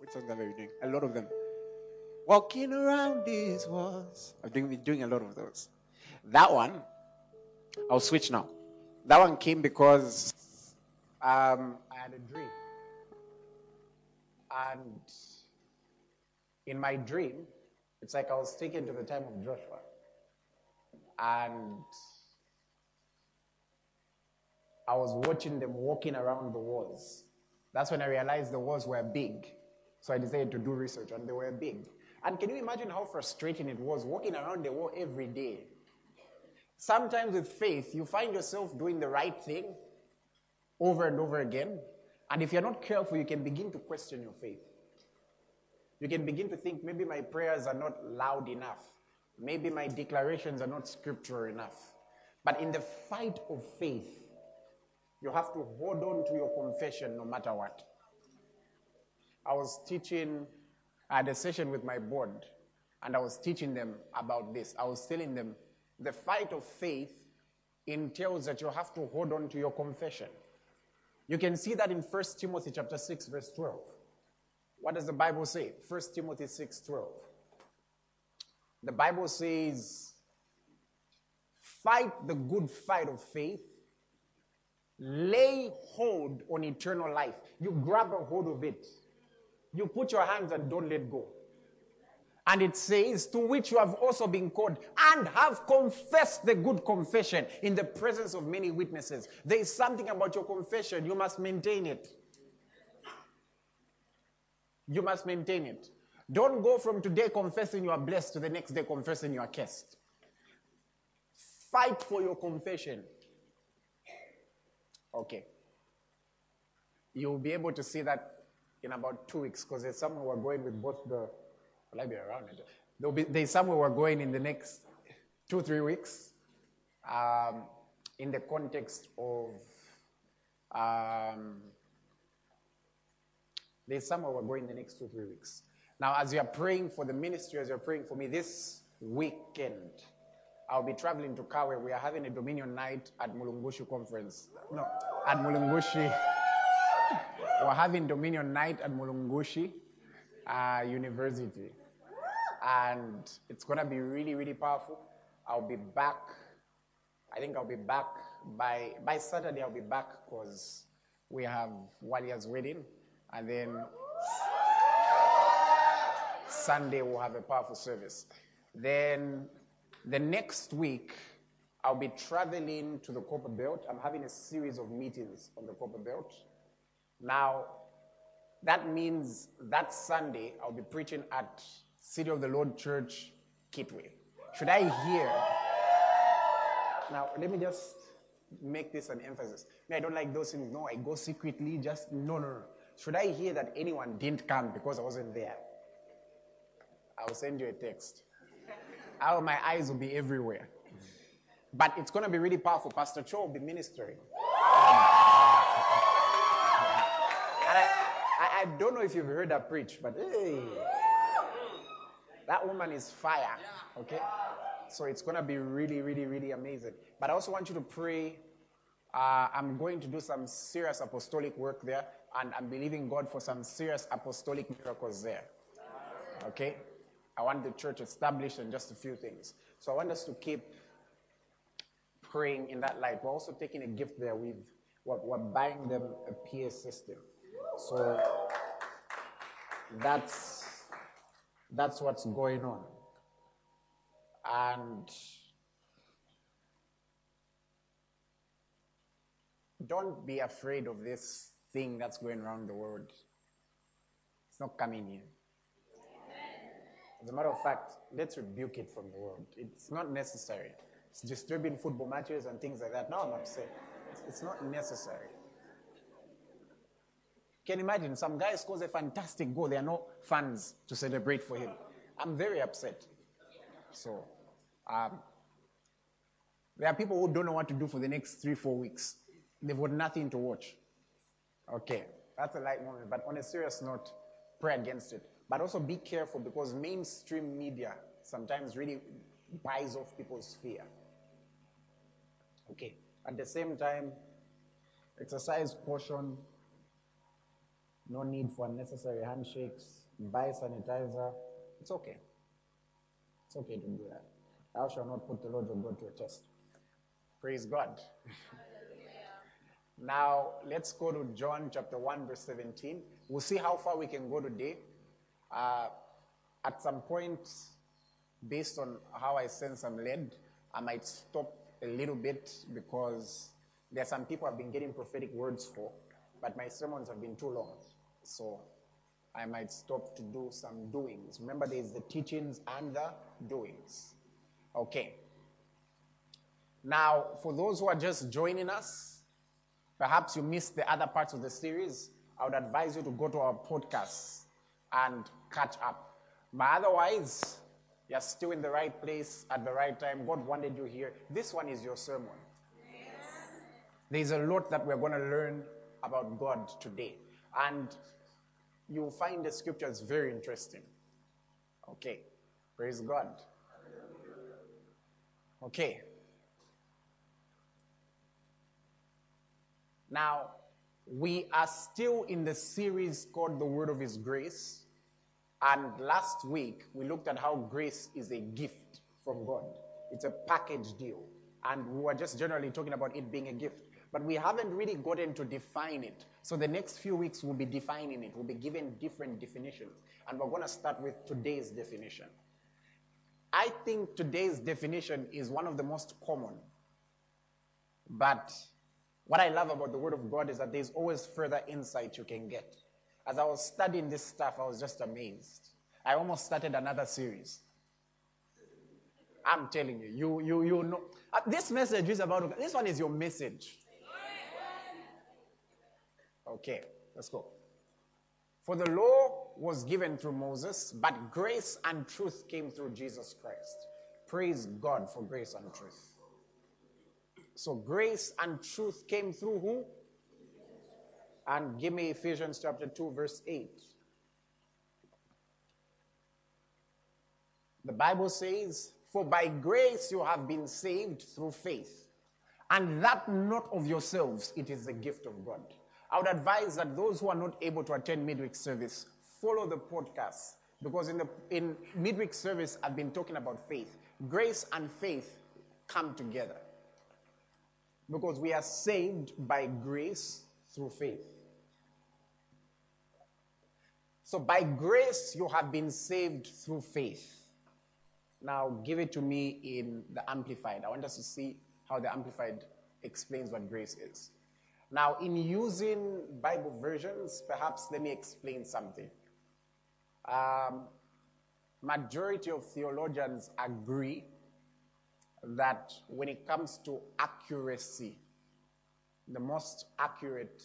Which songs I been doing? A lot of them. Walking around these walls. I've been doing a lot of those. That one, I'll switch now. That one came because um, I had a dream. And in my dream, it's like I was taken to the time of Joshua. And I was watching them walking around the walls. That's when I realized the walls were big. So I decided to do research, and they were big. And can you imagine how frustrating it was walking around the wall every day? Sometimes with faith, you find yourself doing the right thing over and over again. And if you're not careful, you can begin to question your faith. You can begin to think maybe my prayers are not loud enough. Maybe my declarations are not scriptural enough. But in the fight of faith, you have to hold on to your confession no matter what. I was teaching, I had a session with my board, and I was teaching them about this. I was telling them the fight of faith entails that you have to hold on to your confession. You can see that in 1 Timothy chapter 6, verse 12. What does the Bible say? 1 Timothy 6, 12. The Bible says, fight the good fight of faith Lay hold on eternal life. You grab a hold of it. You put your hands and don't let go. And it says, to which you have also been called and have confessed the good confession in the presence of many witnesses. There is something about your confession. You must maintain it. You must maintain it. Don't go from today confessing you are blessed to the next day confessing you are cursed. Fight for your confession. Okay. You'll be able to see that in about two weeks because there's somewhere we're going with both the. Will I be around? There'll be, there's somewhere we're going in the next two, three weeks um, in the context of. Um, there's somewhere we're going in the next two, three weeks. Now, as you're praying for the ministry, as you're praying for me this weekend, I'll be traveling to Kabwe. We are having a Dominion night at Mulungushi conference. No, at Mulungushi. We're having Dominion night at Mulungushi uh, University. And it's going to be really, really powerful. I'll be back. I think I'll be back by, by Saturday. I'll be back because we have Walia's wedding. And then Sunday we'll have a powerful service. Then the next week, I'll be traveling to the Copper Belt. I'm having a series of meetings on the Copper Belt. Now, that means that Sunday, I'll be preaching at City of the Lord Church, Kitwe. Should I hear? Now, let me just make this an emphasis. I don't like those things. No, I go secretly, just no, no, no. Should I hear that anyone didn't come because I wasn't there? I will send you a text. My eyes will be everywhere. But it's going to be really powerful. Pastor Cho will be ministering. I, I, I, don't know if you've heard her preach, but hey, that woman is fire. Okay? So it's going to be really, really, really amazing. But I also want you to pray. Uh, I'm going to do some serious apostolic work there, and I'm believing God for some serious apostolic miracles there. Okay? I want the church established and just a few things. So I want us to keep praying in that light. We're also taking a gift there with what we're, buying them a PA system. So that's that's what's going on. And don't be afraid of this thing that's going around the world. It's not coming in. As a matter of fact, let's rebuke it from the world. It's not necessary. It's disturbing football matches and things like that. Now I'm upset. It's not necessary. Can you imagine some guy scores a fantastic goal. There are no fans to celebrate for him. I'm very upset. So, um, there are people who don't know what to do for the next three, four weeks. They've got nothing to watch. Okay, that's a light moment. But on a serious note, pray against it. But also be careful because mainstream media sometimes really buys off people's fear. Okay. At the same time, exercise caution. No need for unnecessary handshakes. Buy sanitizer. It's okay. It's okay to do that. Thou shalt not put the Lord your God to a test. Praise God. now, let's go to John chapter 1, verse 17. We'll see how far we can go today. Uh, at some point, based on how I sense I'm led, I might stop a little bit because there are some people I've been getting prophetic words for, but my sermons have been too long. So I might stop to do some doings. Remember, there's the teachings and the doings. Okay. Now, for those who are just joining us, perhaps you missed the other parts of the series, I would advise you to go to our podcast and catch up. But otherwise, you're still in the right place at the right time. God wanted you here. This one is your sermon. There's a lot that we're going to learn about God today. And you'll find the scriptures very interesting. Okay. Praise God. Okay. Now, we are still in the series called The Word of His Grace. And last week, we looked at how grace is a gift from God. It's a package deal. And we were just generally talking about it being a gift. But we haven't really gotten to define it. So the next few weeks, we'll be defining it. We'll be given different definitions. And we're going to start with today's definition. I think today's definition is one of the most common. But what I love about the Word of God is that there's always further insight you can get. As I was studying this stuff, I was just amazed. I almost started another series. I'm telling you, you, you, you know. Uh, this message is about, this one is your message. Okay, let's go. For the law was given through Moses, but grace and truth came through Jesus Christ. Praise God for grace and truth. So grace and truth came through who? And give me Ephesians chapter 2, verse 8. The Bible says, For by grace you have been saved through faith, and that not of yourselves, it is the gift of God. I would advise that those who are not able to attend midweek service follow the podcast because in the in midweek service I've been talking about faith. Grace and faith come together because we are saved by grace through faith. So by grace you have been saved through faith. Now give it to me in the amplified. I want us to see how the amplified explains what grace is. Now, in using Bible versions, perhaps let me explain something. Um, majority of theologians agree that when it comes to accuracy, the most accurate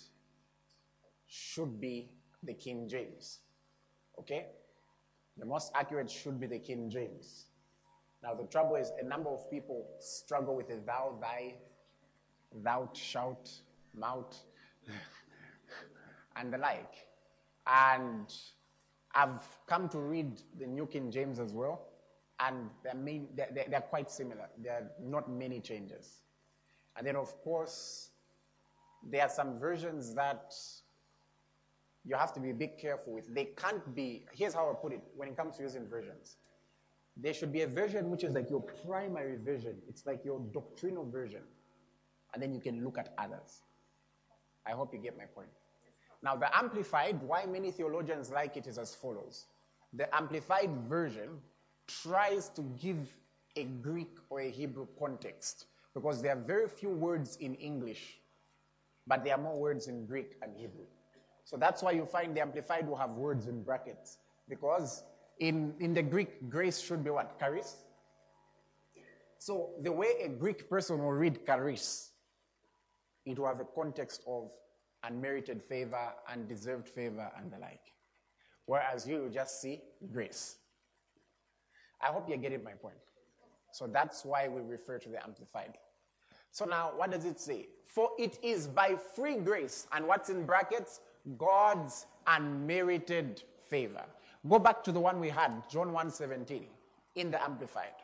should be the King James. Okay? The most accurate should be the King James. Now, the trouble is, a number of people struggle with the thou, thy, thou shalt, mouth, and the like. And I've come to read the New King James as well, and they're, main, they're, they're quite similar. There are not many changes. And then, of course, there are some versions that you have to be a bit careful with. They can't be, here's how I put it when it comes to using versions. There should be a version which is like your primary version, it's like your doctrinal version. And then you can look at others. I hope you get my point. Now, the Amplified, why many theologians like it is as follows. The Amplified version tries to give a Greek or a Hebrew context because there are very few words in English, but there are more words in Greek and Hebrew. So that's why you find the Amplified will have words in brackets because in, in the Greek, grace should be what? Charis? So the way a Greek person will read charis it have a context of unmerited favor, undeserved favor, and the like. Whereas you just see grace. I hope you're getting my point. So that's why we refer to the Amplified. So now, what does it say? For it is by free grace, and what's in brackets? God's unmerited favor. Go back to the one we had, John 1:17, in the Amplified.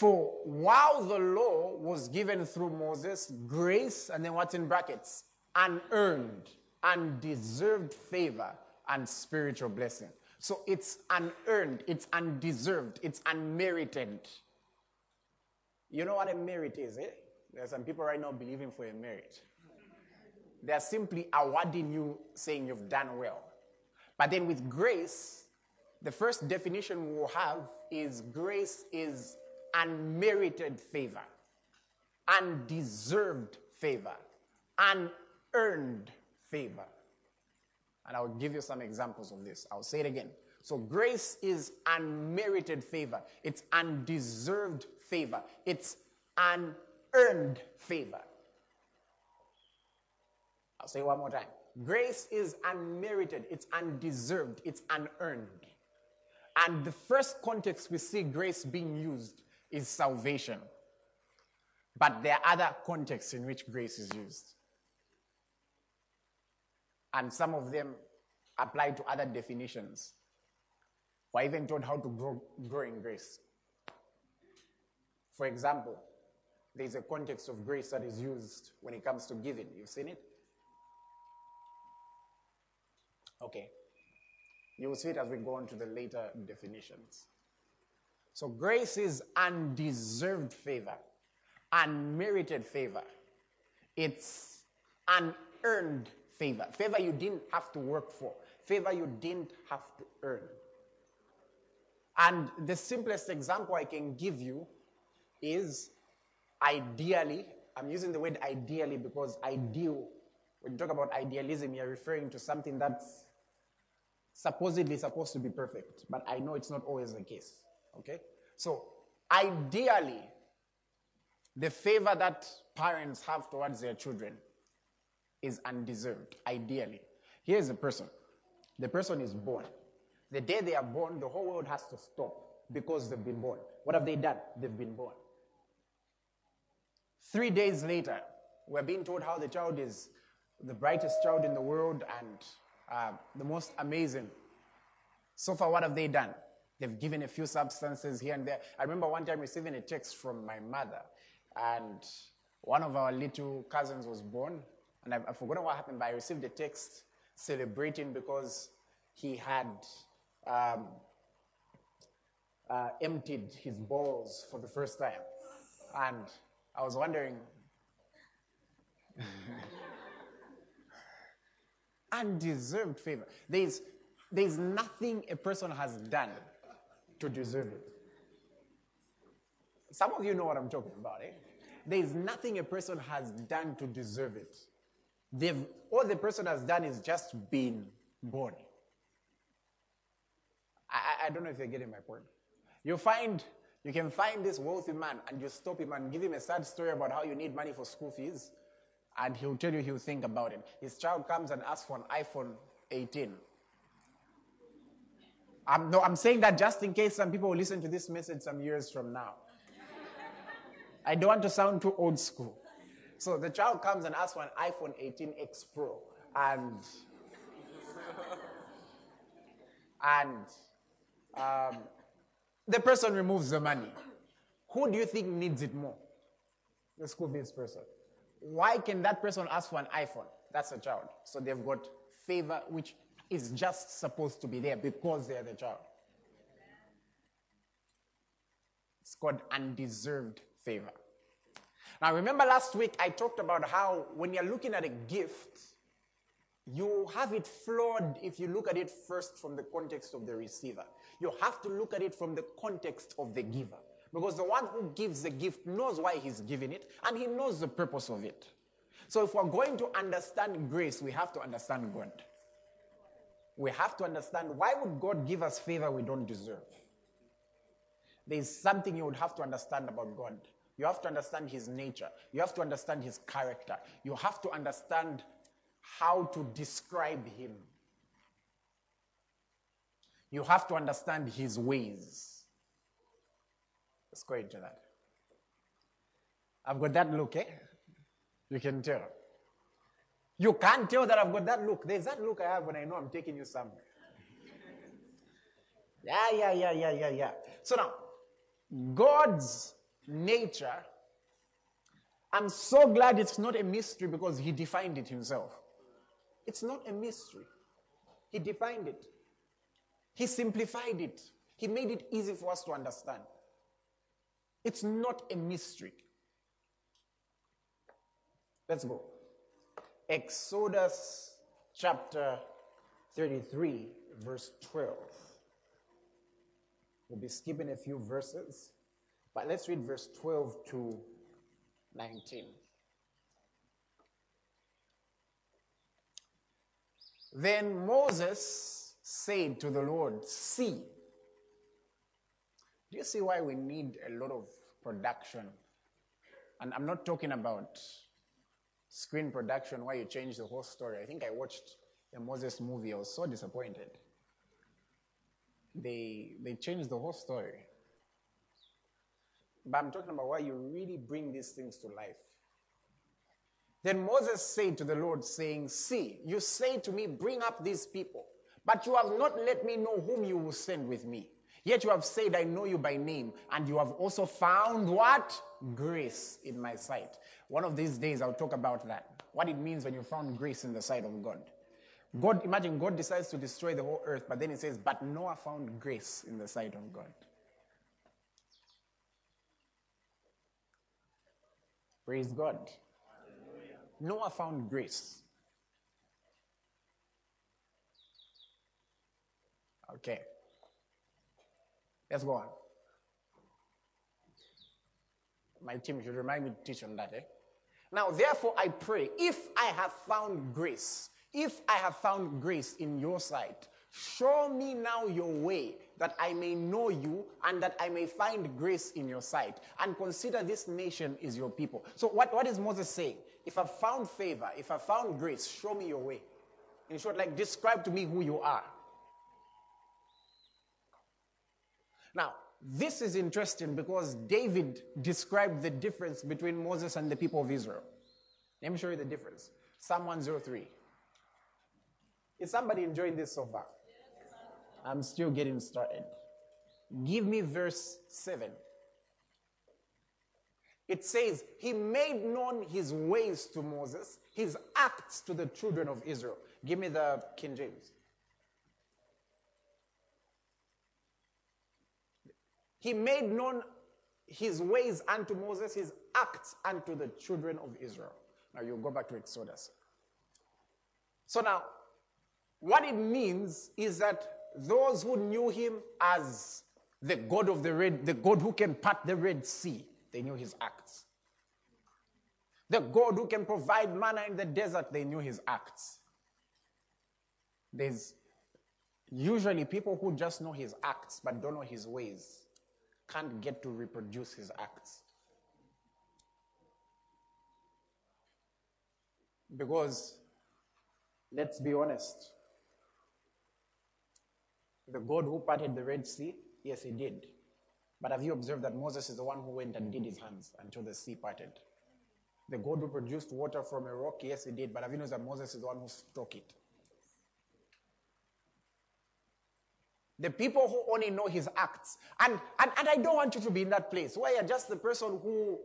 For while the law was given through Moses, grace, and then what's in brackets? Unearned, undeserved favor, and spiritual blessing. So it's unearned, it's undeserved, it's unmerited. You know what a merit is, eh? There are some people right now believing for a merit. They're simply awarding you, saying you've done well. But then with grace, the first definition we'll have is grace is unmerited favor, undeserved favor, unearned favor. And I'll give you some examples of this. I'll say it again. So, grace is unmerited favor, it's undeserved favor, it's unearned favor. I'll say one more time. Grace is unmerited, it's undeserved, it's unearned. And the first context we see grace being used is salvation. But there are other contexts in which grace is used. And some of them apply to other definitions. We're even told how to grow, grow in grace. For example, there's a context of grace that is used when it comes to giving. You've seen it? Okay. You will see it as we go on to the later definitions. So grace is undeserved favor, unmerited favor. It's unearned favor. Favor you didn't have to work for. Favor you didn't have to earn. And the simplest example I can give you is ideally, I'm using the word ideally because ideal, when you talk about idealism, you're referring to something that's supposedly supposed to be perfect, but I know it's not always the case. Okay? So, ideally, the favor that parents have towards their children is undeserved, ideally. Here's a person the person is born. The day they are born, the whole world has to stop because they've been born. What have they done? They've been born. Three days later, we're being told how the child is the brightest child in the world and uh, the most amazing. So far, what have they done? They've given a few substances here and there. I remember one time receiving a text from my mother, and one of our little cousins was born, and I've, forgotten what happened, but I received a text celebrating because he had um, uh, emptied his balls for the first time. And I was wondering, undeserved favor. There's, there's nothing a person has done to deserve it. Some of you know what I'm talking about, eh? There's nothing a person has done to deserve it. They've, all the person has done is just been born. I, I don't know if you're getting my point. You find, you can find this wealthy man and you stop him and give him a sad story about how you need money for school fees, and he'll tell you he'll think about it. His child comes and asks for an iPhone 18. I'm, no, I'm saying that just in case some people will listen to this message some years from now. I don't want to sound too old school. So the child comes and asks for an iPhone 18X Pro, and and um, the person removes the money. Who do you think needs it more? The school fees person. Why can that person ask for an iPhone? That's a child. So they've got favor which is just supposed to be there because they're the child. It's called undeserved favor. Now, remember last week I talked about how when you're looking at a gift, you have it flawed if you look at it first from the context of the receiver. You have to look at it from the context of the giver. Because the one who gives the gift knows why he's giving it and he knows the purpose of it. So if we're going to understand grace, we have to understand God. We have to understand why would God give us favor we don't deserve? There's something you would have to understand about God. You have to understand his nature. You have to understand his character. You have to understand how to describe him. You have to understand his ways. Let's go into that. I've got that look, eh? You can tell. You can't tell that I've got that look. There's that look I have when I know I'm taking you somewhere. Yeah, yeah, yeah, yeah, yeah, yeah. So now, God's nature, I'm so glad it's not a mystery because he defined it himself. It's not a mystery. He defined it, he simplified it, he made it easy for us to understand. It's not a mystery. Let's go. Exodus chapter 33, verse 12. We'll be skipping a few verses, but let's read verse 12 to 19. Then Moses said to the Lord, See. Do you see why we need a lot of production? And I'm not talking about screen production where you change the whole story. I think I watched a Moses movie. I was so disappointed. They, they changed the whole story. But I'm talking about why you really bring these things to life. Then Moses said to the Lord, saying, See, you say to me, Bring up these people, but you have not let me know whom you will send with me. Yet you have said, I know you by name, and you have also found what? Grace in my sight. One of these days, I'll talk about that. What it means when you found grace in the sight of God. God, imagine God decides to destroy the whole earth, but then he says, But Noah found grace in the sight of God. Praise God. Noah found grace. Okay. Let's go on. My team should remind me to teach on that, eh? Now, therefore, I pray, if I have found grace, if I have found grace in your sight, show me now your way that I may know you and that I may find grace in your sight and consider this nation is your people. So, what, what is Moses saying? If I found favor, if I found grace, show me your way. In short, like describe to me who you are. Now, this is interesting because David described the difference between Moses and the people of Israel. Let me show you the difference. Psalm 103. Is somebody enjoying this so far? I'm still getting started. Give me verse 7. It says, He made known his ways to Moses, his acts to the children of Israel. Give me the King James. He made known his ways unto Moses, his acts unto the children of Israel. Now you go back to Exodus. So now, what it means is that those who knew him as the God of the Red, the God who can part the Red Sea, they knew his acts. The God who can provide manna in the desert, they knew his acts. There's usually people who just know his acts but don't know his ways can't get to reproduce his acts. Because, let's be honest, the God who parted the Red Sea, yes, he did. But have you observed that Moses is the one who went and did his hands until the sea parted? The God who produced water from a rock, yes, he did. But have you noticed that Moses is the one who struck it? The people who only know his acts. And, and, and I don't want you to be in that place where you're just the person who,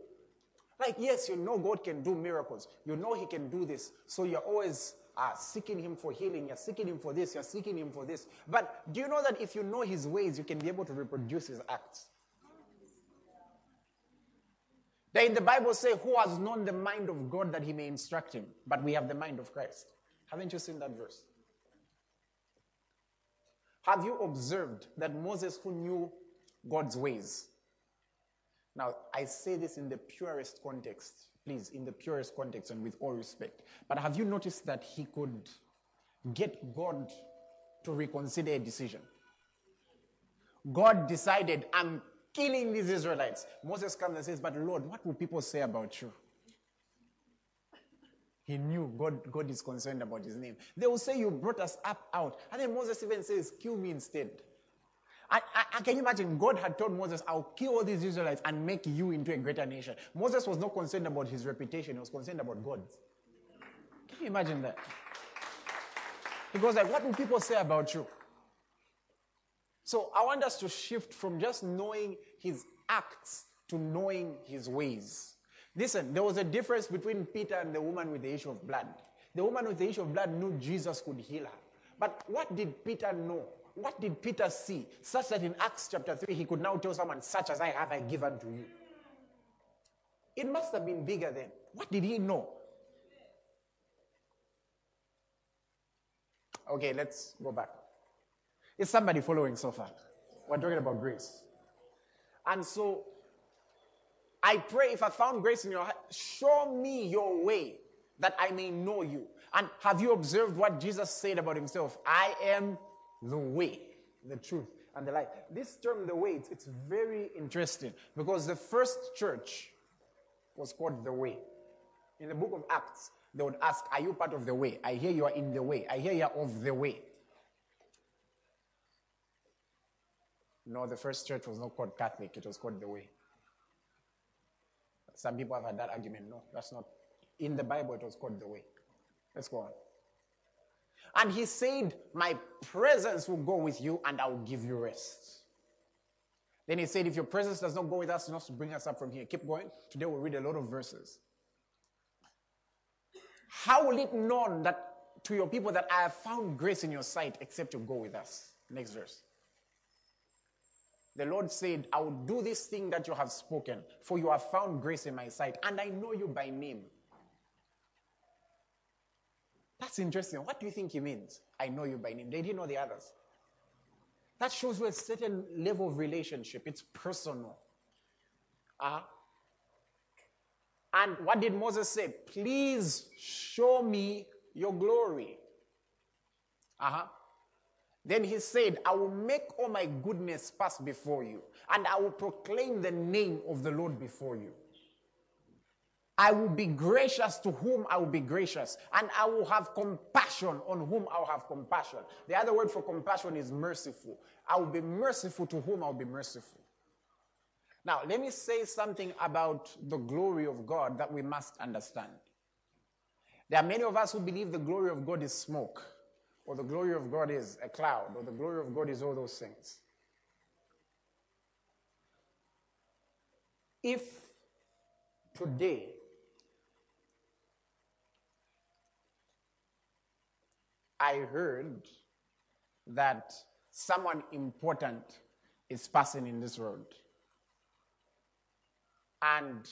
like, yes, you know God can do miracles. You know he can do this. So you're always uh, seeking him for healing. You're seeking him for this. You're seeking him for this. But do you know that if you know his ways, you can be able to reproduce his acts? Then the Bible say, who has known the mind of God that he may instruct him? But we have the mind of Christ. Haven't you seen that verse? Have you observed that Moses, who knew God's ways, now I say this in the purest context, please, in the purest context and with all respect, but have you noticed that he could get God to reconsider a decision? God decided, I'm killing these Israelites. Moses comes and says, But Lord, what will people say about you? He knew God, God is concerned about his name. They will say, You brought us up out. And then Moses even says, Kill me instead. I, I, can you imagine? God had told Moses, I'll kill all these Israelites and make you into a greater nation. Moses was not concerned about his reputation, he was concerned about God's. Can you imagine that? He goes like, What will people say about you? So I want us to shift from just knowing his acts to knowing his ways. Listen, there was a difference between Peter and the woman with the issue of blood. The woman with the issue of blood knew Jesus could heal her. But what did Peter know? What did Peter see? Such that in Acts chapter 3, he could now tell someone, Such as I have, I given to you. It must have been bigger then. What did he know? Okay, let's go back. Is somebody following so far? We're talking about grace. And so, I pray if I found grace in your heart, show me your way that I may know you. And have you observed what Jesus said about himself? I am the way, the truth, and the life. This term, the way, it's, it's very interesting because the first church was called the way. In the book of Acts, they would ask, Are you part of the way? I hear you are in the way. I hear you are of the way. No, the first church was not called Catholic, it was called the way. Some people have had that argument. No, that's not. In the Bible, it was called the way. Let's go on. And he said, My presence will go with you and I will give you rest. Then he said, If your presence does not go with us, not to bring us up from here. Keep going. Today we'll read a lot of verses. How will it known that to your people that I have found grace in your sight except you go with us? Next verse. The Lord said, I will do this thing that you have spoken, for you have found grace in my sight, and I know you by name. That's interesting. What do you think he means? I know you by name. They didn't know the others. That shows you a certain level of relationship. It's personal. Uh, and what did Moses say? Please show me your glory. Uh-huh. Then he said, I will make all my goodness pass before you, and I will proclaim the name of the Lord before you. I will be gracious to whom I will be gracious, and I will have compassion on whom I will have compassion. The other word for compassion is merciful. I will be merciful to whom I will be merciful. Now, let me say something about the glory of God that we must understand. There are many of us who believe the glory of God is smoke, or the glory of God is a cloud, or the glory of God is all those things. If today I heard that someone important is passing in this road. And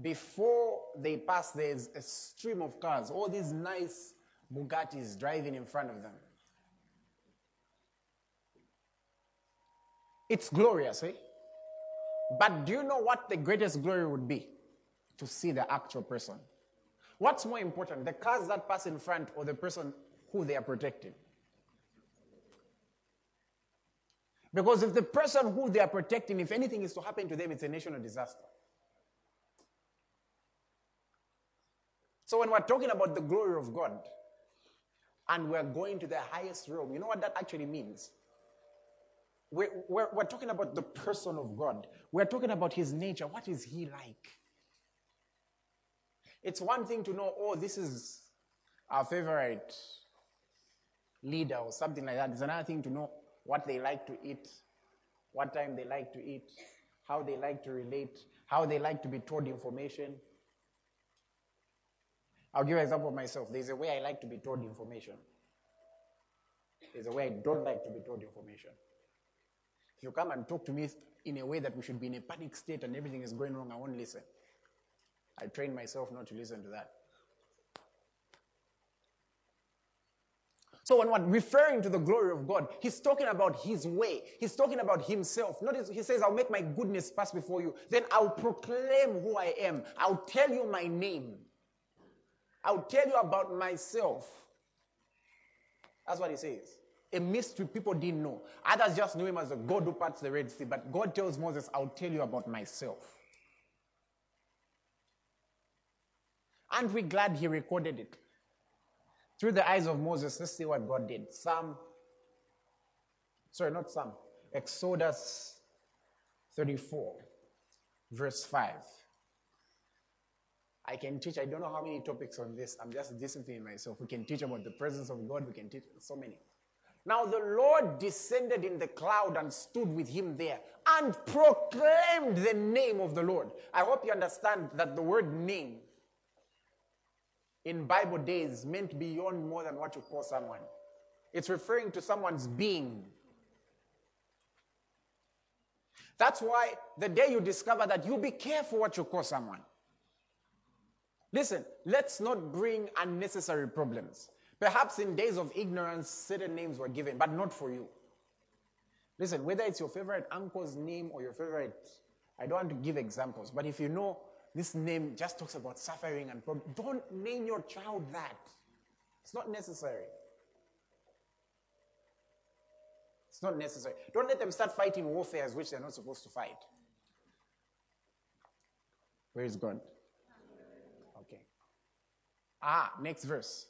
before they pass, there's a stream of cars, all these nice Bugattis driving in front of them. It's glorious, eh? But do you know what the greatest glory would be? To see the actual person. What's more important, the cars that pass in front or the person who they are protecting? Because if the person who they are protecting, if anything is to happen to them, it's a national disaster. So when we're talking about the glory of God and we're going to the highest realm, you know what that actually means? We're, we're, we're talking about the person of God. We're talking about his nature. What is he like? It's one thing to know, oh, this is our favorite leader or something like that. It's another thing to know what they like to eat, what time they like to eat, how they like to relate, how they like to be told information. I'll give an example of myself. There's a way I like to be told information. There's a way I don't like to be told information. If you come and talk to me in a way that we should be in a panic state and everything is going wrong, I won't listen. I train myself not to listen to that. So when we're referring to the glory of God, he's talking about his way. He's talking about himself. Notice he says, I'll make my goodness pass before you. Then I'll proclaim who I am. I'll tell you my name. I'll tell you about myself. That's what he says. A mystery people didn't know. Others just knew him as the God who parts the Red Sea. But God tells Moses, I'll tell you about myself. Aren't we glad he recorded it? Through the eyes of Moses, let's see what God did. Psalm, sorry, not Psalm, Exodus 34, verse 5. I can teach, I don't know how many topics on this. I'm just disciplining myself. We can teach about the presence of God, we can teach so many. Now the Lord descended in the cloud and stood with him there and proclaimed the name of the Lord. I hope you understand that the word name in Bible days meant beyond more than what you call someone. It's referring to someone's being. That's why the day you discover that, you be careful what you call someone. Listen, let's not bring unnecessary problems. Perhaps in days of ignorance, certain names were given, but not for you. Listen, whether it's your favorite uncle's name or your favorite, I don't want to give examples, but if you know this name just talks about suffering and don't name your child that. It's not necessary. It's not necessary. Don't let them start fighting warfares which they're not supposed to fight. Where is God? Ah, next verse.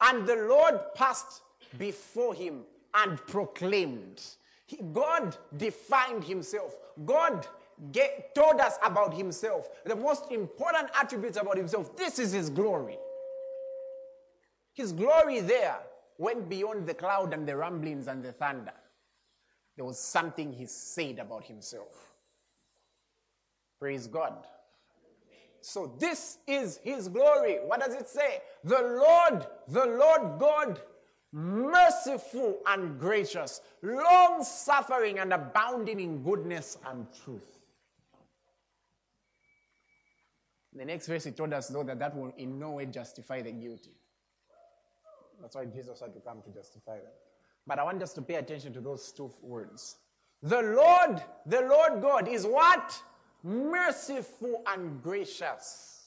And the Lord passed before him and proclaimed. He, God defined himself. God get, told us about himself. The most important attributes about himself. This is his glory. His glory there went beyond the cloud and the rumblings and the thunder. There was something he said about himself. Praise God. So this is his glory. What does it say? The Lord, the Lord God, merciful and gracious, long suffering and abounding in goodness and truth. The next verse, he told us, though, that that will in no way justify the guilty. That's why Jesus had to come to justify them. But I want us to pay attention to those two words. The Lord, the Lord God is what? Merciful and gracious.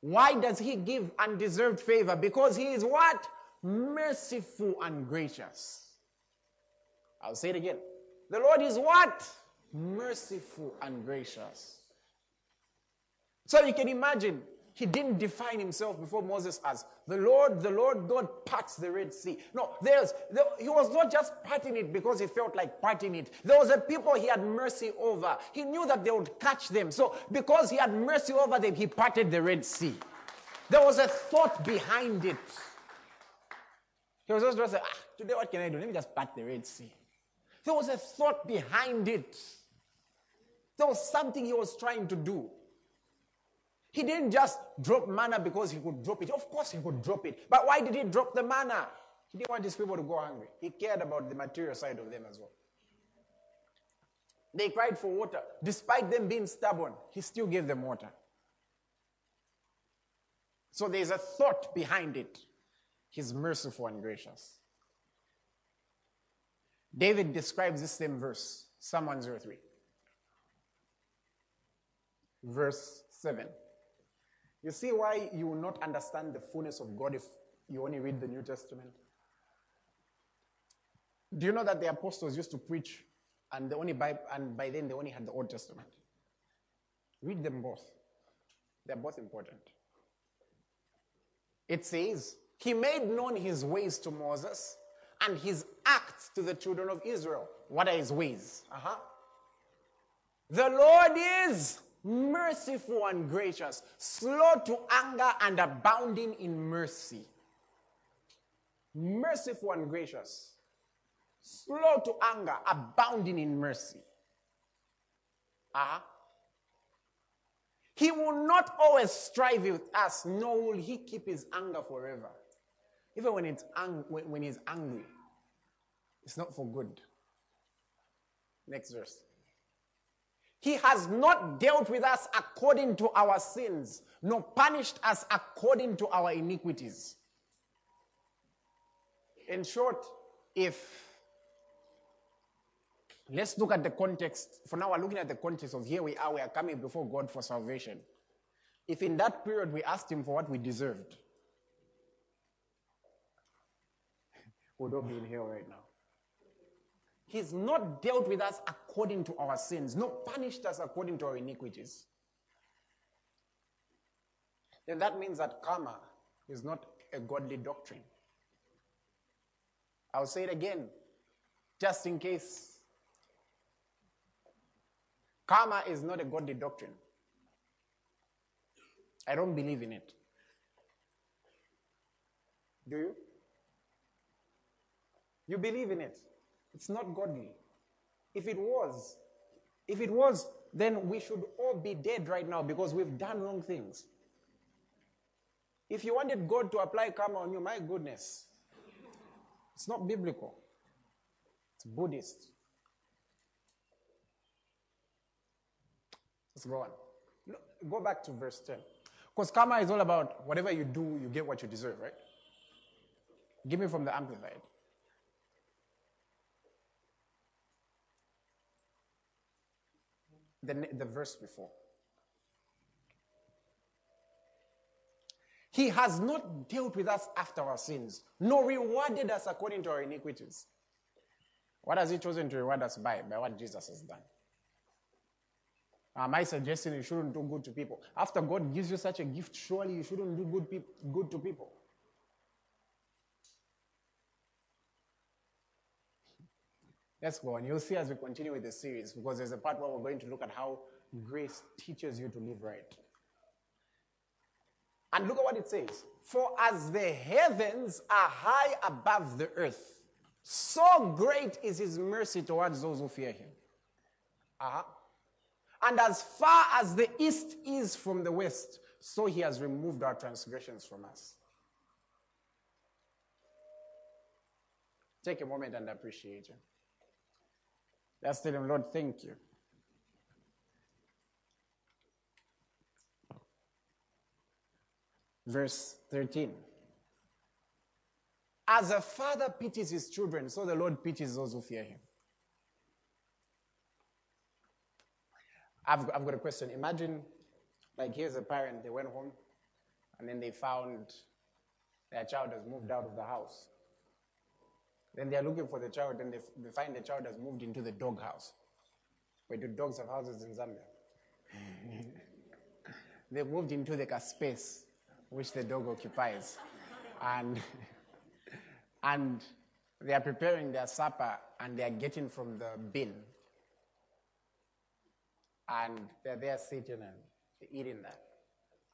Why does he give undeserved favor? Because he is what? Merciful and gracious. I'll say it again. The Lord is what? Merciful and gracious. So you can imagine he didn't define himself before Moses as the Lord, the Lord God parts the Red Sea. No, there's, there, he was not just parting it because he felt like parting it. There was a people he had mercy over. He knew that they would catch them. So because he had mercy over them, he parted the Red Sea. There was a thought behind it. He was just saying, ah, today what can I do? Let me just part the Red Sea. There was a thought behind it. There was something he was trying to do. He didn't just drop manna because he could drop it. Of course, he could drop it. But why did he drop the manna? He didn't want his people to go hungry. He cared about the material side of them as well. They cried for water. Despite them being stubborn, he still gave them water. So there's a thought behind it. He's merciful and gracious. David describes this same verse, Psalm 103, verse 7. You see why you will not understand the fullness of God if you only read the New Testament? Do you know that the apostles used to preach and the only Bible, and by then they only had the Old Testament? Read them both. They're both important. It says, He made known his ways to Moses and his acts to the children of Israel. What are his ways? Uh-huh. The Lord is merciful and gracious, slow to anger and abounding in mercy. Merciful and gracious, slow to anger, abounding in mercy. Ah. Uh-huh. He will not always strive with us, nor will he keep his anger forever. Even when, it's ang- when, when he's angry, it's not for good. Next verse. He has not dealt with us according to our sins, nor punished us according to our iniquities. In short, if let's look at the context, for now we're looking at the context of here we are, we are coming before God for salvation. If in that period we asked Him for what we deserved, we'd all be in hell right now. He's not dealt with us according to our sins, not punished us according to our iniquities. Then that means that karma is not a godly doctrine. I'll say it again, just in case. Karma is not a godly doctrine. I don't believe in it. Do you? You believe in it. It's not godly. If it was, If it was, then we should all be dead right now because we've done wrong things. If you wanted God to apply karma on you, my goodness, it's not biblical, it's Buddhist. Let's go on. Go back to verse 10. Because karma is all about whatever you do, you get what you deserve, right? Give me from the Amplified. The, the verse before. He has not dealt with us after our sins, nor rewarded us according to our iniquities. What has He chosen to reward us by? By what Jesus has done. Am I suggesting you shouldn't do good to people? After God gives you such a gift, surely you shouldn't do good, pe- good to people. Let's go on. You'll see as we continue with the series because there's a part where we're going to look at how grace teaches you to live right. And look at what it says. For as the heavens are high above the earth, so great is his mercy towards those who fear him. Uh-huh. And as far as the east is from the west, so he has removed our transgressions from us. Take a moment and appreciate him. Let's tell him, Lord, thank you. Verse 13. As a father pities his children, so the Lord pities those who fear him. I've, I've got a question. Imagine, like, here's a parent, they went home, and then they found their child has moved out of the house. Then they're looking for the child, and they, they find the child has moved into the dog house. Where do dogs have houses in Zambia? they moved into the space which the dog occupies. And, and they are preparing their supper and they are getting from the bin. And they're there sitting and eating that.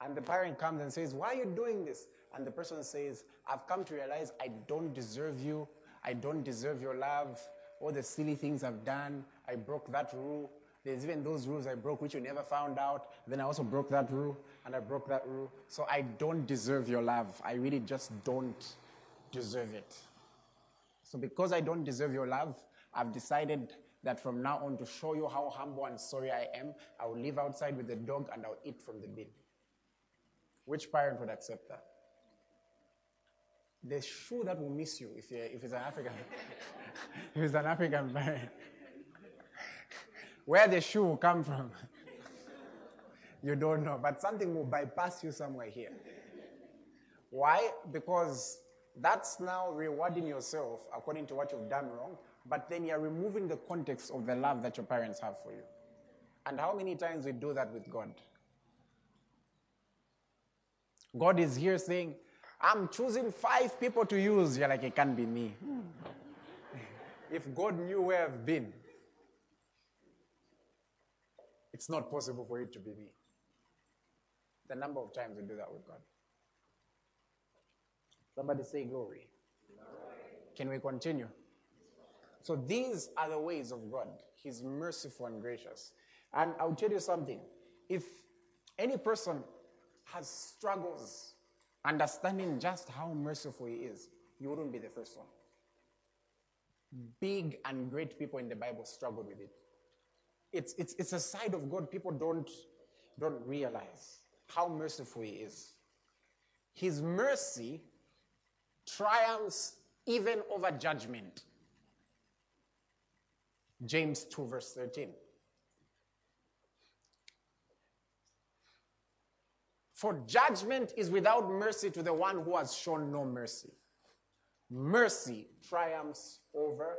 And the parent comes and says, Why are you doing this? And the person says, I've come to realize I don't deserve you. I don't deserve your love. All the silly things I've done. I broke that rule. There's even those rules I broke which you never found out. Then I also broke that rule and I broke that rule. So I don't deserve your love. I really just don't deserve it. So because I don't deserve your love, I've decided that from now on to show you how humble and sorry I am, I will live outside with the dog and I'll eat from the bin. Which parent would accept that? The shoe that will miss you if, if it's an African, if it's an African parent. Where the shoe will come from, you don't know. But something will bypass you somewhere here. Why? Because that's now rewarding yourself according to what you've done wrong, but then you're removing the context of the love that your parents have for you. And how many times we do that with God? God is here saying, I'm choosing five people to use. You're like, it can't be me. Hmm. if God knew where I've been, it's not possible for it to be me. The number of times we do that with God. Somebody say glory. Can we continue? So these are the ways of God. He's merciful and gracious. And I'll tell you something. If any person has struggles understanding just how merciful he is, you wouldn't be the first one. Big and great people in the Bible struggled with it. It's, it's, it's a side of God people don't, don't realize how merciful he is. His mercy triumphs even over judgment. James 2, verse 13. For judgment is without mercy to the one who has shown no mercy. Mercy triumphs over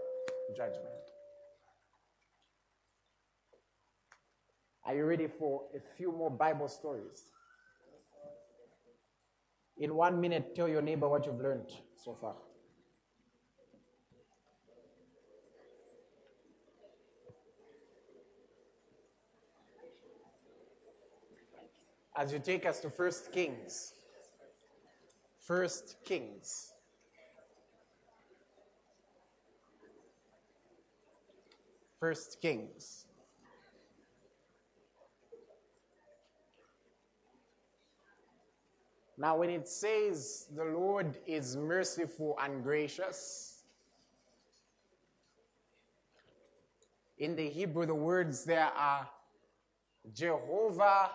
judgment. Are you ready for a few more Bible stories? In one minute, tell your neighbor what you've learned so far. as you take us to First Kings. First Kings. First Kings. Now, when it says the Lord is merciful and gracious, in the Hebrew, the words there are Jehovah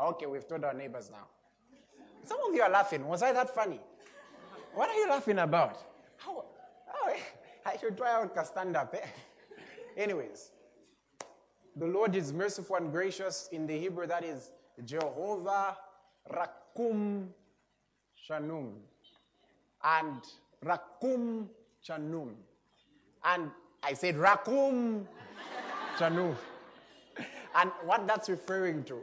Okay, we've told our neighbors now. Some of you are laughing. Was I that funny? What are you laughing about? How, how I should try out a stand up. Eh? Anyways, the Lord is merciful and gracious. In the Hebrew, that is Jehovah Rakum Shanum. And Rakum Shanum. And I said Rakum Shanum. And what that's referring to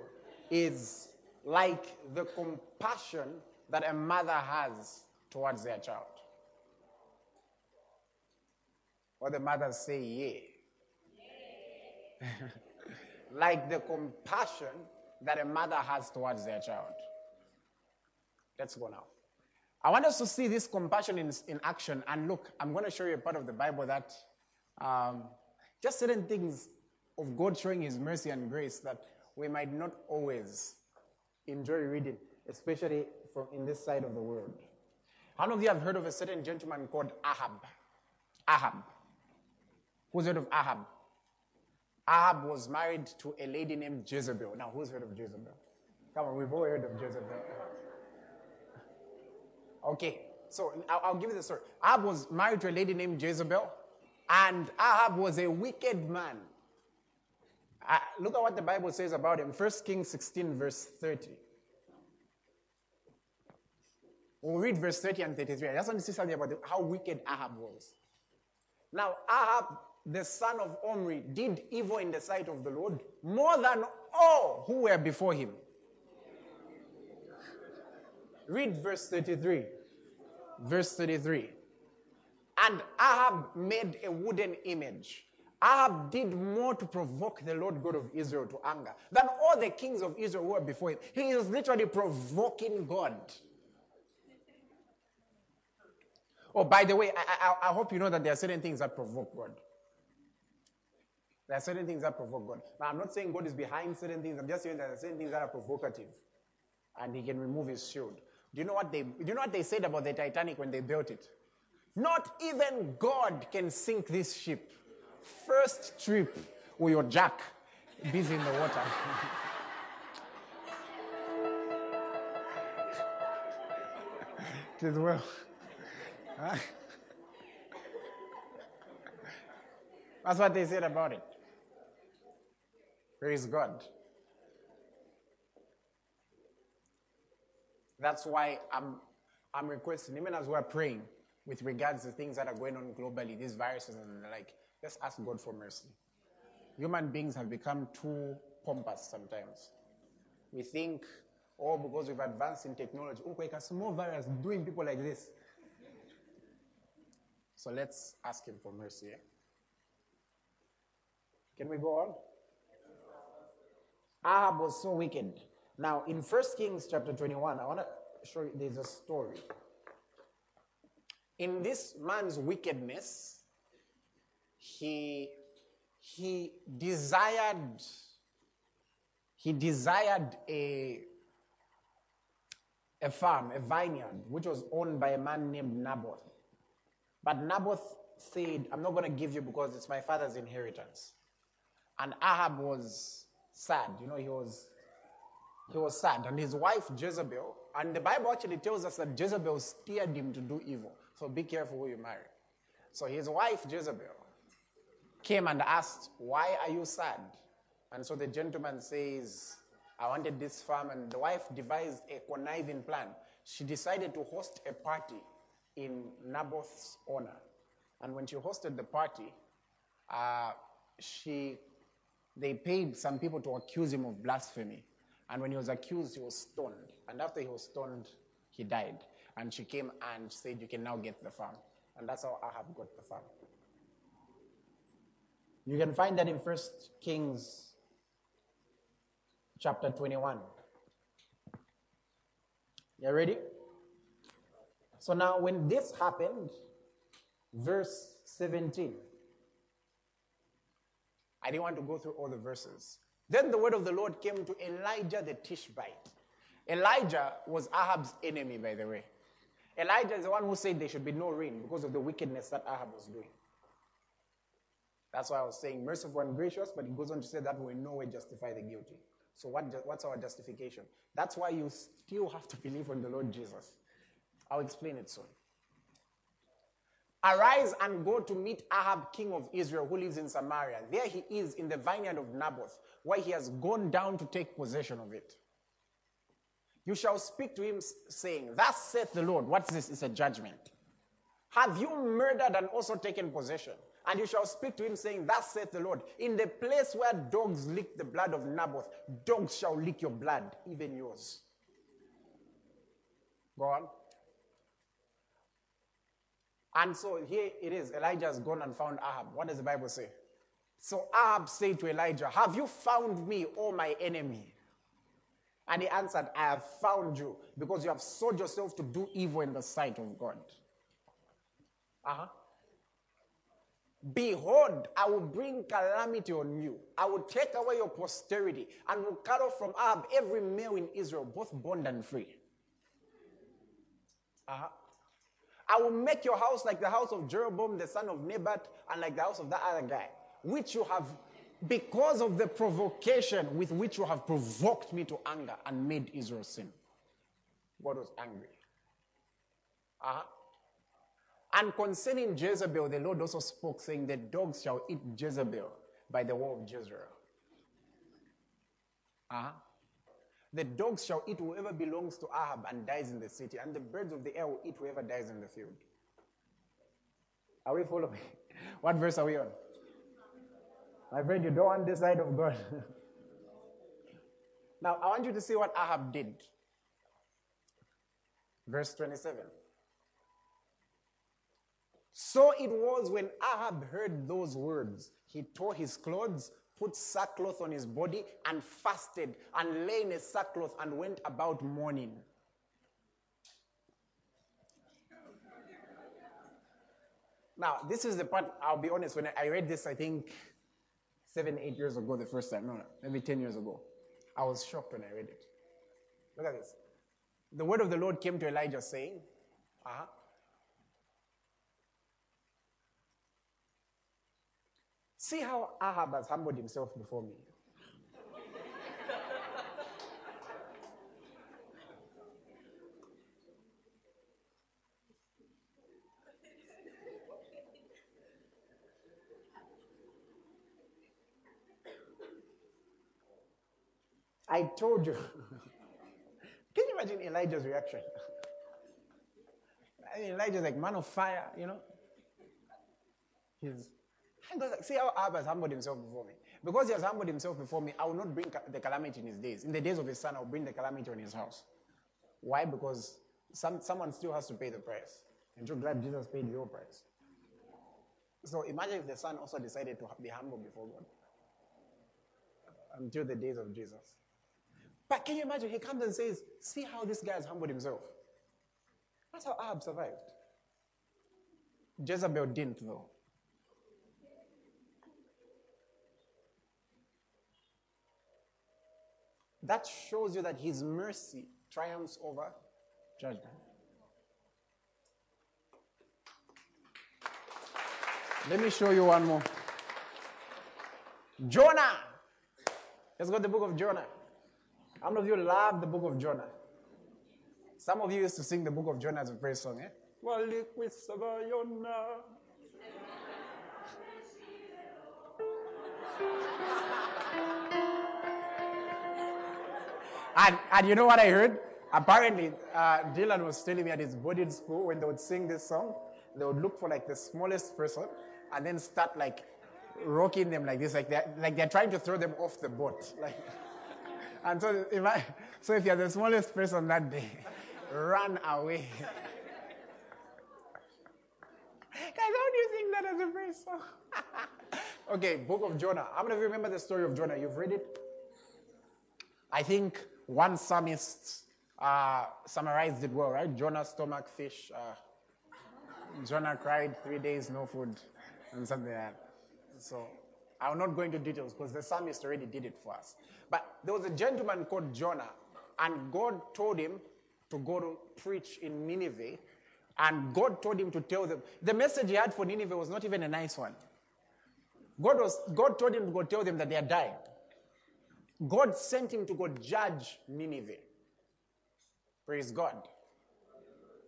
is like the compassion that a mother has towards their child. What the mothers say, yeah. like the compassion that a mother has towards their child. Let's go now. I want us to see this compassion in, in action. And look, I'm going to show you a part of the Bible that um, just certain things of God showing His mercy and grace that we might not always enjoy reading, especially from in this side of the world. How many of you have heard of a certain gentleman called Ahab? Ahab. Who's heard of Ahab? Ahab was married to a lady named Jezebel. Now, who's heard of Jezebel? Come on, we've all heard of Jezebel. Okay, so I'll, I'll give you the story. Ahab was married to a lady named Jezebel, and Ahab was a wicked man. Uh, look at what the Bible says about him. 1 Kings 16, verse 30. We'll read verse 30 and 33. I just want to see something about the, how wicked Ahab was. Now, Ahab, the son of Omri, did evil in the sight of the Lord more than all who were before him. Read verse 33. Verse 33. And Ahab made a wooden image. Ahab did more to provoke the Lord God of Israel to anger than all the kings of Israel who were before him. He is literally provoking God. Oh, by the way, I, I, I hope you know that there are certain things that provoke God. There are certain things that provoke God. Now, I'm not saying God is behind certain things. I'm just saying there are certain things that are provocative, and He can remove His shield. Do you know what they? Do you know what they said about the Titanic when they built it? Not even God can sink this ship. First trip with your jack busy in the water. it is well. That's what they said about it. Praise God. That's why I'm, I'm requesting, even as we're praying with regards to things that are going on globally, these viruses and the like, let's ask God for mercy. Human beings have become too pompous sometimes. We think, oh, because we've advanced in technology, oh, like a small virus doing people like this. So let's ask him for mercy. Eh? Can we go on? Ahab was so wicked. Now, in 1 Kings chapter 21, I want to show you there's a story. In this man's wickedness, he, he desired he desired a, a farm, a vineyard, which was owned by a man named Naboth. But Naboth said, I'm not going to give you because it's my father's inheritance. And Ahab was sad. You know, he was he was sad. And his wife Jezebel, and the Bible actually tells us that Jezebel steered him to do evil. So be careful who you marry. So his wife Jezebel came and asked, Why are you sad? And so the gentleman says, I wanted this farm, and the wife devised a conniving plan. She decided to host a party in Naboth's honor. And when she hosted the party, uh, she, they paid some people to accuse him of blasphemy. And when he was accused, he was stoned. And after he was stoned, he died. And she came and said, You can now get the farm. And that's how Ahab got the farm. You can find that in 1 Kings chapter 21. You ready? So now, when this happened, verse 17, I didn't want to go through all the verses. Then the word of the Lord came to Elijah the Tishbite. Elijah was Ahab's enemy, by the way. Elijah is the one who said there should be no rain because of the wickedness that Ahab was doing. That's why I was saying merciful and gracious, but it goes on to say that will in no way justify the guilty. So what, what's our justification? That's why you still have to believe on the Lord Jesus. I'll explain it soon. Arise and go to meet Ahab, king of Israel, who lives in Samaria. There he is in the vineyard of Naboth, where he has gone down to take possession of it. You shall speak to him, saying, Thus saith the Lord. What's this? It's a judgment. Have you murdered and also taken possession? And you shall speak to him, saying, Thus saith the Lord, in the place where dogs lick the blood of Naboth, dogs shall lick your blood, even yours. Go on. And so here it is. Elijah has gone and found Ahab. What does the Bible say? So Ahab said to Elijah, Have you found me, O my enemy? And he answered, I have found you because you have sold yourself to do evil in the sight of God. Uh-huh. Behold, I will bring calamity on you. I will take away your posterity and will cut off from Ahab every male in Israel, both bond and free. Uh-huh. I will make your house like the house of Jeroboam, the son of Nebat, and like the house of that other guy, which you have, because of the provocation with which you have provoked me to anger and made Israel sin. God was angry. Uh-huh. And concerning Jezebel, the Lord also spoke, saying, The dogs shall eat Jezebel by the wall of Jezreel. Uh-huh. The dogs shall eat whoever belongs to Ahab and dies in the city, and the birds of the air will eat whoever dies in the field. Are we following? What verse are we on? My friend, you don't want this side of God. now, I want you to see what Ahab did. Verse 27. So it was when Ahab heard those words, he tore his clothes, put sackcloth on his body, and fasted, and lay in a sackcloth, and went about mourning. Now, this is the part, I'll be honest, when I read this, I think seven, eight years ago, the first time, no, no, maybe 10 years ago, I was shocked when I read it. Look at this. The word of the Lord came to Elijah saying, uh-huh, See how Ahab has humbled himself before me. I told you. Can you imagine Elijah's reaction? I mean, Elijah's like man of fire, you know. He's and goes like, see how Ahab has humbled himself before me. Because he has humbled himself before me, I will not bring the calamity in his days. In the days of his son, I will bring the calamity on his house. Why? Because some, someone still has to pay the price. And you're glad Jesus paid your price. So imagine if the son also decided to be humble before God. Until the days of Jesus. But can you imagine? He comes and says, See how this guy has humbled himself. That's how Ahab survived. Jezebel didn't, though. That shows you that his mercy triumphs over judgment. Let me show you one more. Jonah. Let's go to the book of Jonah. How many of you love the book of Jonah? Some of you used to sing the book of Jonah as a praise song, eh? And, and you know what I heard? Apparently, uh, Dylan was telling me at his boarding school when they would sing this song, they would look for like the smallest person and then start like rocking them like this, like they're, like they're trying to throw them off the boat. Like, and so if, I, so if you're the smallest person that day, run away. Guys, how do you think that as a praise song? okay, Book of Jonah. How many of you remember the story of Jonah? You've read it? I think one psalmist uh, summarized it well, right? Jonah stomach fish. Uh, Jonah cried three days, no food, and something like that. So I will not go into details because the psalmist already did it for us. But there was a gentleman called Jonah, And God told him to go to preach in Nineveh. And God told him to tell them. The message he had for Nineveh was not even a nice one. God, was, God told him to go tell them that they are dying. God sent him to go judge Nineveh. Praise God.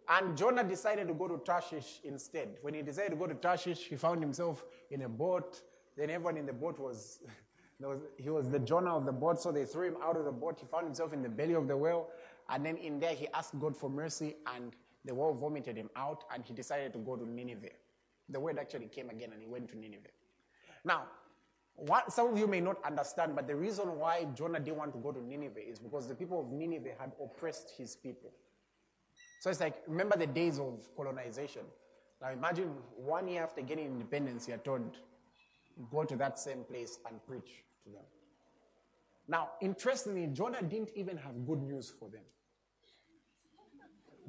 And Jonah decided to go to Tarshish instead. When he decided to go to Tarshish, he found himself in a boat. Then everyone in the boat was, was, he was the Jonah of the boat, so they threw him out of the boat. He found himself in the belly of the whale. And then in there, he asked God for mercy, and the whale vomited him out, and he decided to go to Nineveh. The word actually came again, and he went to Nineveh. Now, what some of you may not understand, but the reason why Jonah didn't want to go to Nineveh is because the people of Nineveh had oppressed his people. So it's like, remember the days of colonization. Now imagine one year after getting independence, you're told, go to that same place and preach to them. Now, interestingly, Jonah didn't even have good news for them.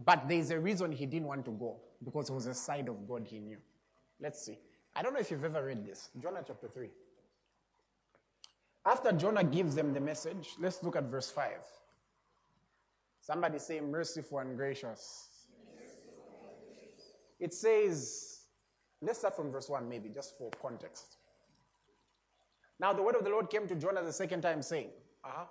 But there's a reason he didn't want to go, because it was a side of God he knew. Let's see. I don't know if you've ever read this. Jonah chapter 3. After Jonah gives them the message, let's look at verse 5. Somebody say, merciful and gracious. It says, let's start from verse 1, maybe, just for context. Now, the word of the Lord came to Jonah the second time, saying, uh-huh,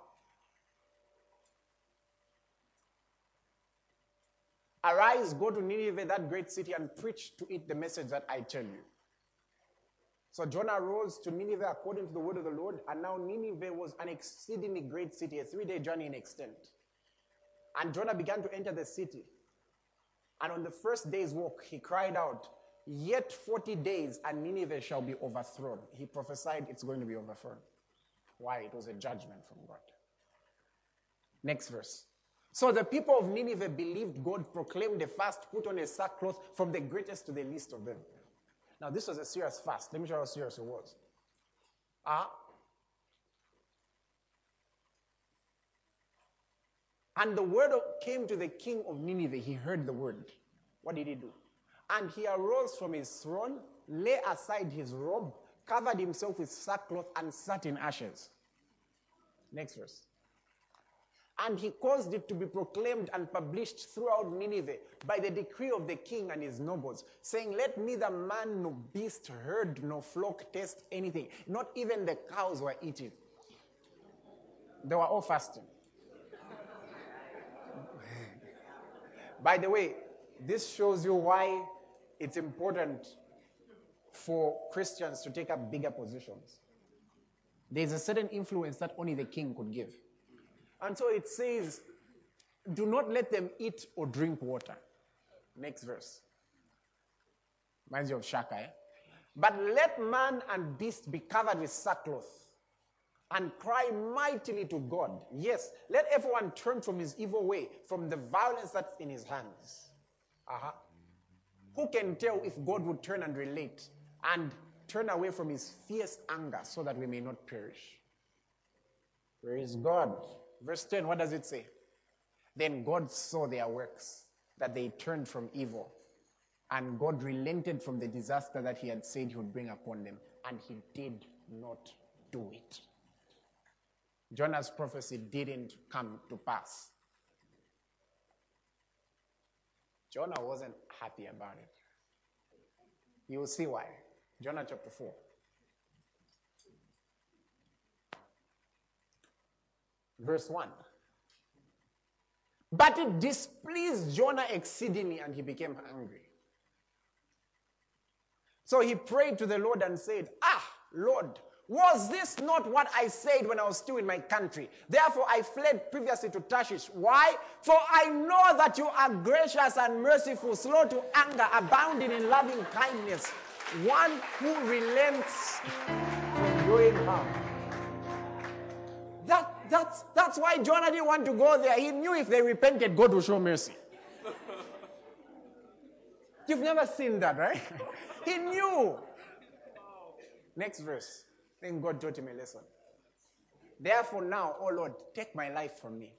Arise, go to Nineveh, that great city, and preach to it the message that I tell you. So Jonah rose to Nineveh according to the word of the Lord, and now Nineveh was an exceedingly great city, a three day journey in extent. And Jonah began to enter the city. And on the first day's walk, he cried out, Yet 40 days, and Nineveh shall be overthrown. He prophesied it's going to be overthrown. Why? It was a judgment from God. Next verse. So the people of Nineveh believed God, proclaimed a fast, put on a sackcloth from the greatest to the least of them. Now, this was a serious fast. Let me show you how serious it was. Ah, uh, And the word came to the king of Nineveh. He heard the word. What did he do? And he arose from his throne, lay aside his robe, covered himself with sackcloth, and sat in ashes. Next verse. And he caused it to be proclaimed and published throughout Nineveh by the decree of the king and his nobles, saying, Let neither man nor beast, herd nor flock taste anything. Not even the cows were eating. They were all fasting. By the way, this shows you why it's important for Christians to take up bigger positions. There's a certain influence that only the king could give. And so it says, do not let them eat or drink water. Next verse. Reminds you of Shaka, eh? But let man and beast be covered with sackcloth and cry mightily to God. Yes, let everyone turn from his evil way, from the violence that's in his hands. Uh-huh. Who can tell if God would turn and relate and turn away from his fierce anger so that we may not perish? Praise God. Verse 10, what does it say? Then God saw their works, that they turned from evil. And God relented from the disaster that he had said he would bring upon them. And he did not do it. Jonah's prophecy didn't come to pass. Jonah wasn't happy about it. You will see why. Jonah chapter 4. Verse 1. But it displeased Jonah exceedingly, and he became angry. So he prayed to the Lord and said, Ah, Lord, was this not what I said when I was still in my country? Therefore, I fled previously to Tarshish. Why? For I know that you are gracious and merciful, slow to anger, abounding in loving kindness, one who relents from doing harm. That, that's, that's why Jonah didn't want to go there. He knew if they repented, God would show mercy. You've never seen that, right? he knew. Next verse. Then God taught him a lesson. Therefore, now, oh Lord, take my life from me.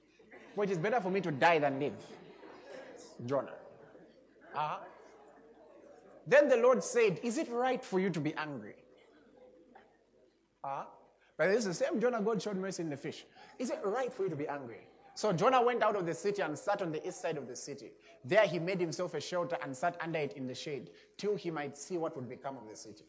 For it is better for me to die than live. Jonah. Uh-huh. Then the Lord said, Is it right for you to be angry? Uh-huh. But it's the same Jonah God showed mercy in the fish. Is it right for you to be angry? So Jonah went out of the city and sat on the east side of the city. There he made himself a shelter and sat under it in the shade till he might see what would become of the city.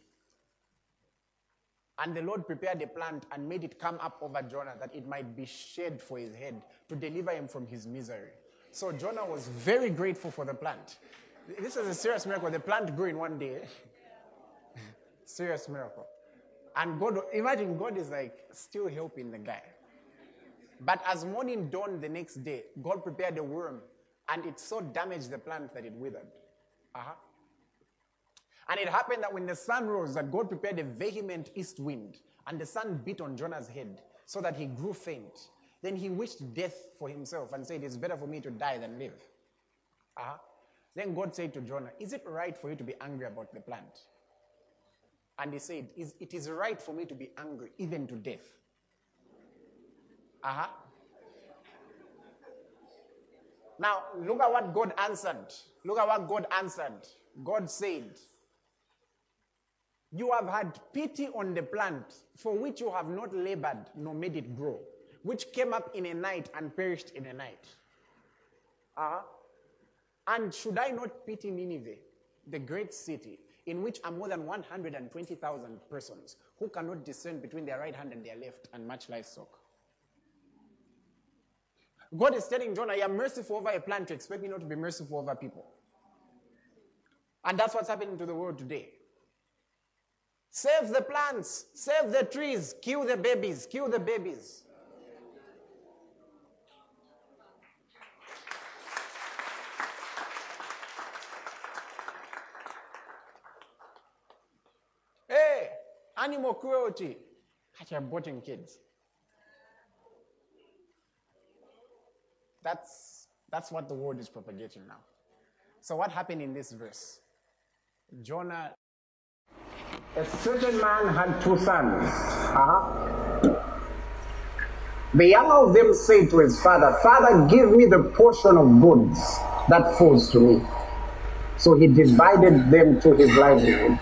And the Lord prepared a plant and made it come up over Jonah that it might be shade for his head to deliver him from his misery. So Jonah was very grateful for the plant. This is a serious miracle. The plant grew in one day. serious miracle. And God, imagine God is like still helping the guy. But as morning dawned the next day, God prepared a worm and it so damaged the plant that it withered. Uh-huh. And it happened that when the sun rose, that God prepared a vehement east wind, and the sun beat on Jonah's head, so that he grew faint. Then he wished death for himself and said, It's better for me to die than live. Uh-huh. Then God said to Jonah, Is it right for you to be angry about the plant? And he said, It is right for me to be angry, even to death. Uh-huh. Now, look at what God answered. Look at what God answered. God said, You have had pity on the plant for which you have not labored nor made it grow, which came up in a night and perished in a night. Uh-huh. And should I not pity Nineveh, the great city, in which are more than 120,000 persons who cannot discern between their right hand and their left, and much livestock? God is telling Jonah, You're merciful over a plant. to expect me not to be merciful over people. And that's what's happening to the world today. Save the plants, save the trees, kill the babies, kill the babies. Hey, animal cruelty. You're aborting kids. That's, that's what the world is propagating now. So, what happened in this verse? Jonah. A certain man had two sons. Uh-huh. The younger of them said to his father, Father, give me the portion of goods that falls to me. So he divided them to his livelihood.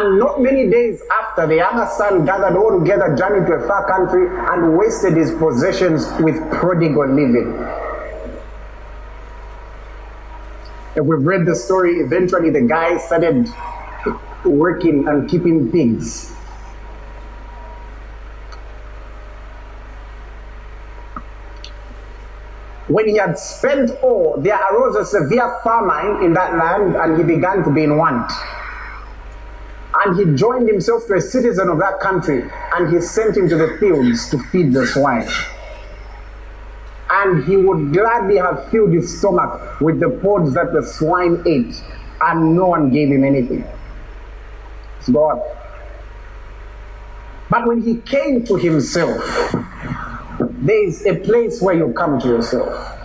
And not many days after, the younger son gathered all together, journeyed to a far country, and wasted his possessions with prodigal living. If we've read the story, eventually the guy started working and keeping pigs. When he had spent all, there arose a severe famine in that land, and he began to be in want. And he joined himself to a citizen of that country, and he sent him to the fields to feed the swine. And he would gladly have filled his stomach with the pods that the swine ate, and no one gave him anything. It's God. But when he came to himself, there is a place where you come to yourself.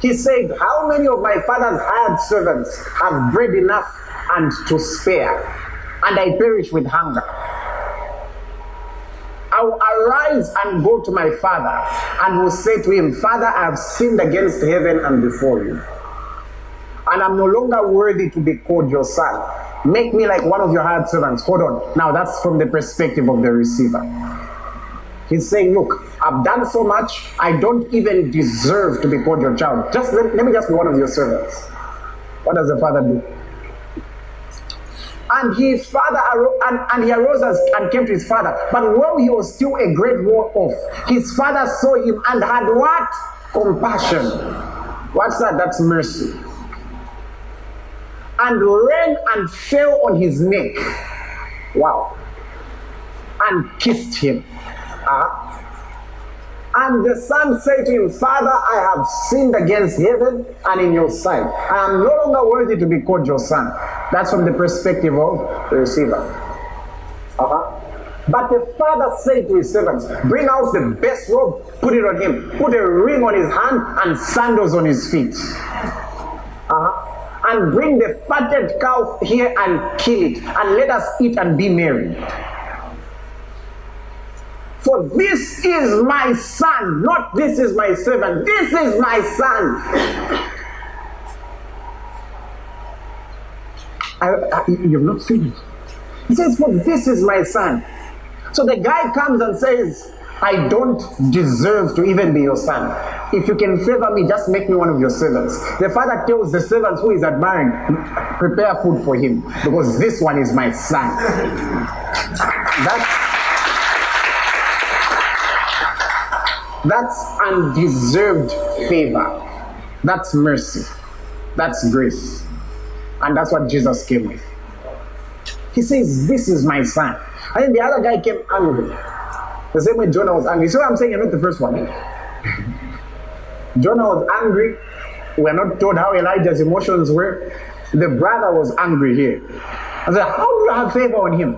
He said, How many of my father's hired servants have bread enough and to spare, and I perish with hunger. I will arise and go to my father, and will say to him, Father, I have sinned against heaven and before you. And I'm no longer worthy to be called your son. Make me like one of your hired servants. Hold on. Now, that's from the perspective of the receiver. He's saying, Look, I've done so much, I don't even deserve to be called your child. Just let, let me just be one of your servants. What does the father do? And his father arose, and, and he arose and came to his father. But while he was still a great way off, his father saw him and had what? Compassion. What's that? That's mercy. And ran and fell on his neck. Wow. And kissed him. And the son said to him, Father, I have sinned against heaven and in your sight. I am no longer worthy to be called your son. That's from the perspective of the receiver. Uh-huh. But the father said to his servants, Bring out the best robe, put it on him, put a ring on his hand and sandals on his feet. Uh-huh. And bring the fatted cow here and kill it, and let us eat and be merry. For this is my son, not this is my servant. This is my son. I, I, you've not seen it. He says, For this is my son. So the guy comes and says, I don't deserve to even be your son. If you can favor me, just make me one of your servants. The father tells the servants who is admiring, prepare food for him because this one is my son. That's, that's undeserved favor. That's mercy. That's grace. And that's what Jesus came with. He says, This is my son. And then the other guy came angry. The same way Jonah was angry. So I'm saying you're not the first one. Jonah was angry. We're not told how Elijah's emotions were. The brother was angry here. I said, How do you have favor on him?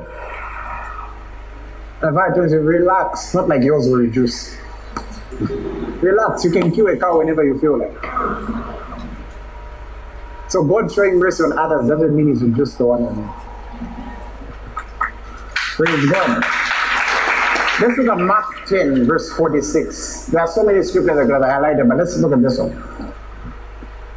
And I told him, Relax. Not like yours will reduce. Relax. You can kill a cow whenever you feel like. So God showing mercy on others doesn't mean He's just the one on you. Praise God. Let's look at Mark 10, verse 46. There are so many scriptures that I highlighted, but let's look at this one.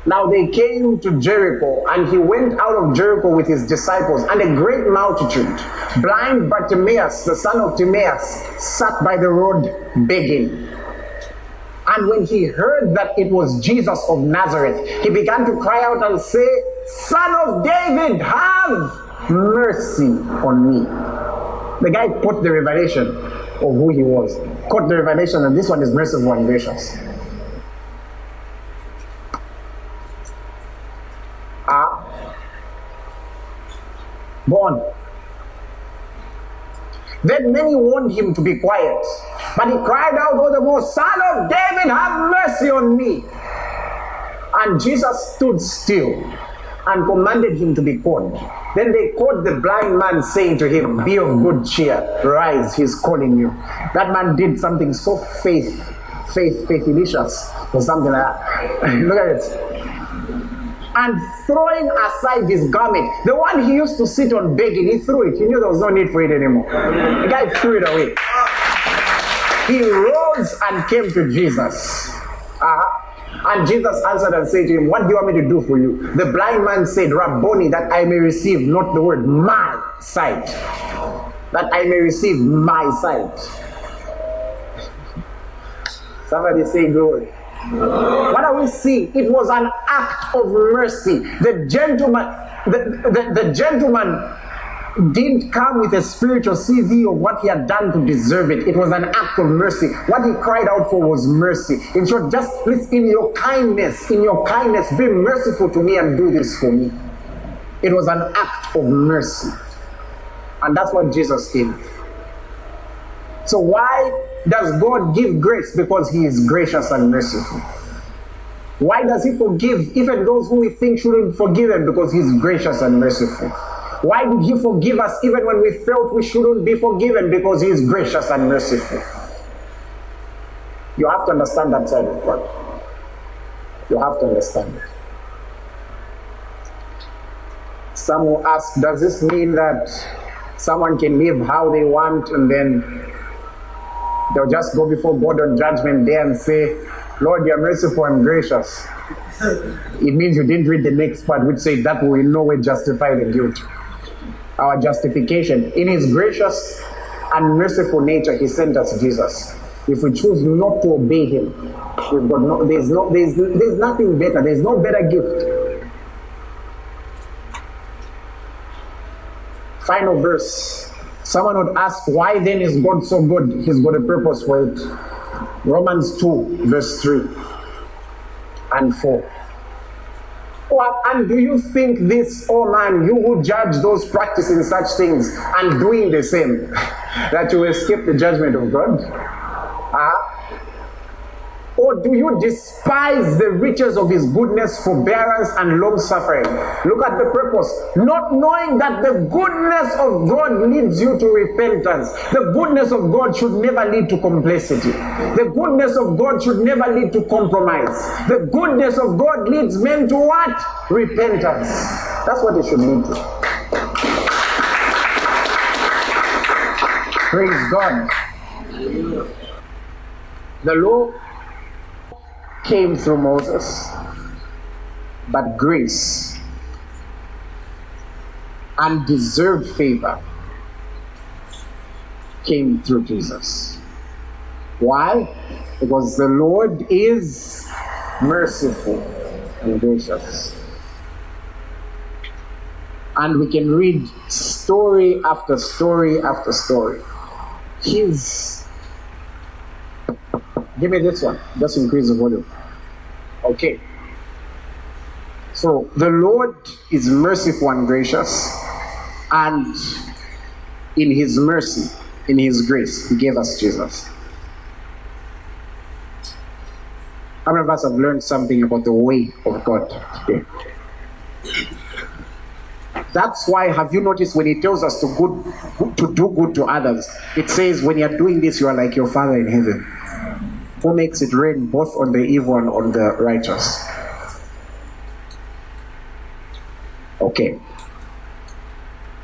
Now they came to Jericho, and he went out of Jericho with his disciples and a great multitude. Blind Bartimaeus, the son of Timaeus, sat by the road begging. And when he heard that it was Jesus of Nazareth, he began to cry out and say, Son of David, have mercy on me. The guy put the revelation of who he was. Caught the revelation that this one is merciful and gracious. Ah. Go. Then many warned him to be quiet. But he cried out all the more, Son of David, have mercy on me. And Jesus stood still and commanded him to be called. Then they called the blind man, saying to him, Be of good cheer, rise, he's calling you. That man did something so faith, faith, faith delicious, or something like that. Look at it. And throwing aside his garment, the one he used to sit on begging, he threw it. He knew there was no need for it anymore. The guy threw it away. He rose and came to Jesus. Uh-huh. And Jesus answered and said to him, What do you want me to do for you? The blind man said, Rabboni, that I may receive not the word my sight. That I may receive my sight. Somebody say glory. What are we see? It was an act of mercy. The gentleman, the, the, the gentleman didn't come with a spiritual CV of what he had done to deserve it. It was an act of mercy. What he cried out for was mercy. In short, just please, in your kindness, in your kindness, be merciful to me and do this for me. It was an act of mercy. And that's what Jesus gave. So, why does God give grace? Because He is gracious and merciful. Why does He forgive even those who we think shouldn't forgive Him? Because He's gracious and merciful. Why did He forgive us even when we felt we shouldn't be forgiven? Because He is gracious and merciful. You have to understand that side of God. You have to understand it. Some will ask, does this mean that someone can live how they want and then they'll just go before God on judgment day and say, Lord, you're merciful and gracious. It means you didn't read the next part, which said that will in no way justify the guilt our justification. In his gracious and merciful nature, he sent us Jesus. If we choose not to obey him, we've got no, there's, no, there's, there's nothing better, there's no better gift. Final verse. Someone would ask, why then is God so good? He's got a purpose for it. Romans 2, verse 3 and 4. Well, and do you think this, oh man, you who judge those practicing such things and doing the same, that you escape the judgment of God? Or do you despise the riches of his goodness, forbearance, and long suffering? Look at the purpose. Not knowing that the goodness of God leads you to repentance. The goodness of God should never lead to complacency. The goodness of God should never lead to compromise. The goodness of God leads men to what? Repentance. That's what it should lead to. Praise God. The law came through Moses, but grace and deserved favor came through Jesus. Why? Because the Lord is merciful and gracious. And we can read story after story after story. He's. Give me this one. Just increase the volume. Okay. So the Lord is merciful and gracious, and in His mercy, in His grace, He gave us Jesus. How many of us have learned something about the way of God today? That's why, have you noticed when He tells us to good to do good to others, it says when you're doing this, you are like your Father in heaven, who makes it rain both on the evil and on the righteous. Okay.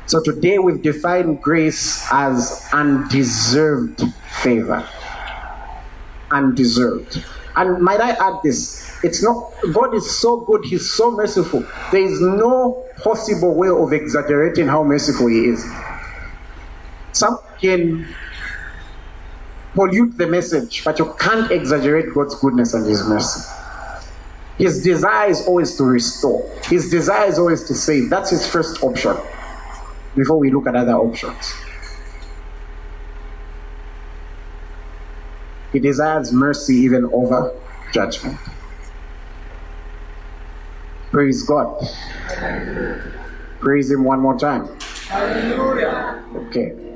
So today we've defined grace as undeserved favor. Undeserved. And might I add this? It's not, God is so good, He's so merciful. There is no possible way of exaggerating how merciful He is. Some can pollute the message, but you can't exaggerate God's goodness and His mercy. His desire is always to restore. His desire is always to save. That's his first option before we look at other options. He desires mercy even over judgment. Praise God. Praise Him one more time. Hallelujah. Okay.